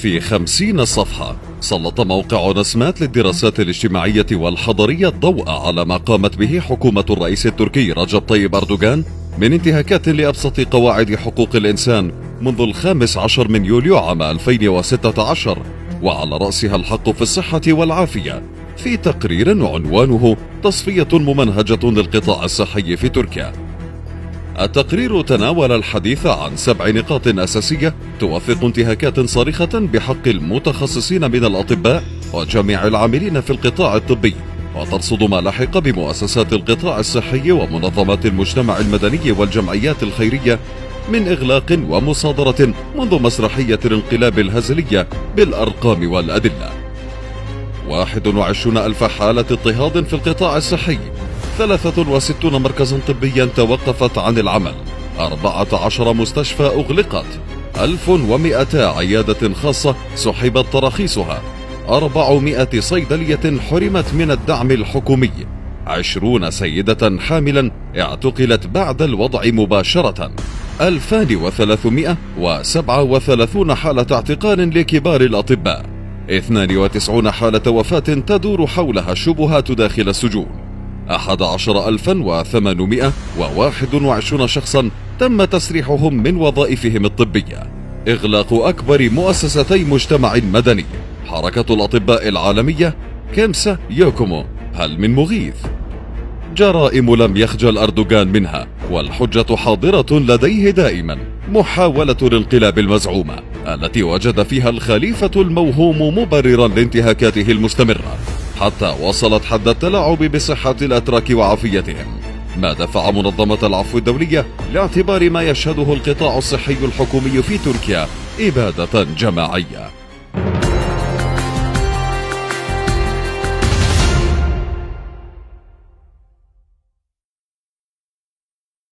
في خمسين صفحة. سلط موقع نسمات للدراسات الاجتماعية والحضرية الضوء على ما قامت به حكومة الرئيس التركي رجب طيب أردوغان من انتهاكات لأبسط قواعد حقوق الإنسان منذ الخامس عشر من يوليو عام 2016 وعلى رأسها الحق في الصحة والعافية. في تقرير عنوانه تصفية ممنهجة للقطاع الصحي في تركيا. التقرير تناول الحديث عن سبع نقاط أساسية توثق انتهاكات صارخة بحق المتخصصين من الأطباء وجميع العاملين في القطاع الطبي وترصد ما لحق بمؤسسات القطاع الصحي ومنظمات المجتمع المدني والجمعيات الخيرية من إغلاق ومصادرة منذ مسرحية الانقلاب الهزلية بالأرقام والأدلة. 21 ألف حالة اضطهاد في القطاع الصحي 63 مركزا طبيا توقفت عن العمل. 14 مستشفى أغلقت. 1200 عيادة خاصة سحبت تراخيصها. 400 صيدلية حرمت من الدعم الحكومي. 20 سيدة حاملا اعتقلت بعد الوضع مباشرة. 2337 حالة اعتقال لكبار الأطباء. 92 حالة وفاة تدور حولها الشبهات داخل السجون. 11821 شخصا تم تسريحهم من وظائفهم الطبية. إغلاق أكبر مؤسستي مجتمع مدني. حركة الأطباء العالمية كيمسا يوكومو. هل من مغيث؟ جرائم لم يخجل أردوغان منها والحجة حاضرة لديه دائما. محاولة الانقلاب المزعومة التي وجد فيها الخليفة الموهوم مبررا لانتهاكاته المستمرة. حتى وصلت حد التلاعب بصحة الأتراك وعافيتهم. ما دفع منظمة العفو الدولية لاعتبار ما يشهده القطاع الصحي الحكومي في تركيا إبادة جماعية.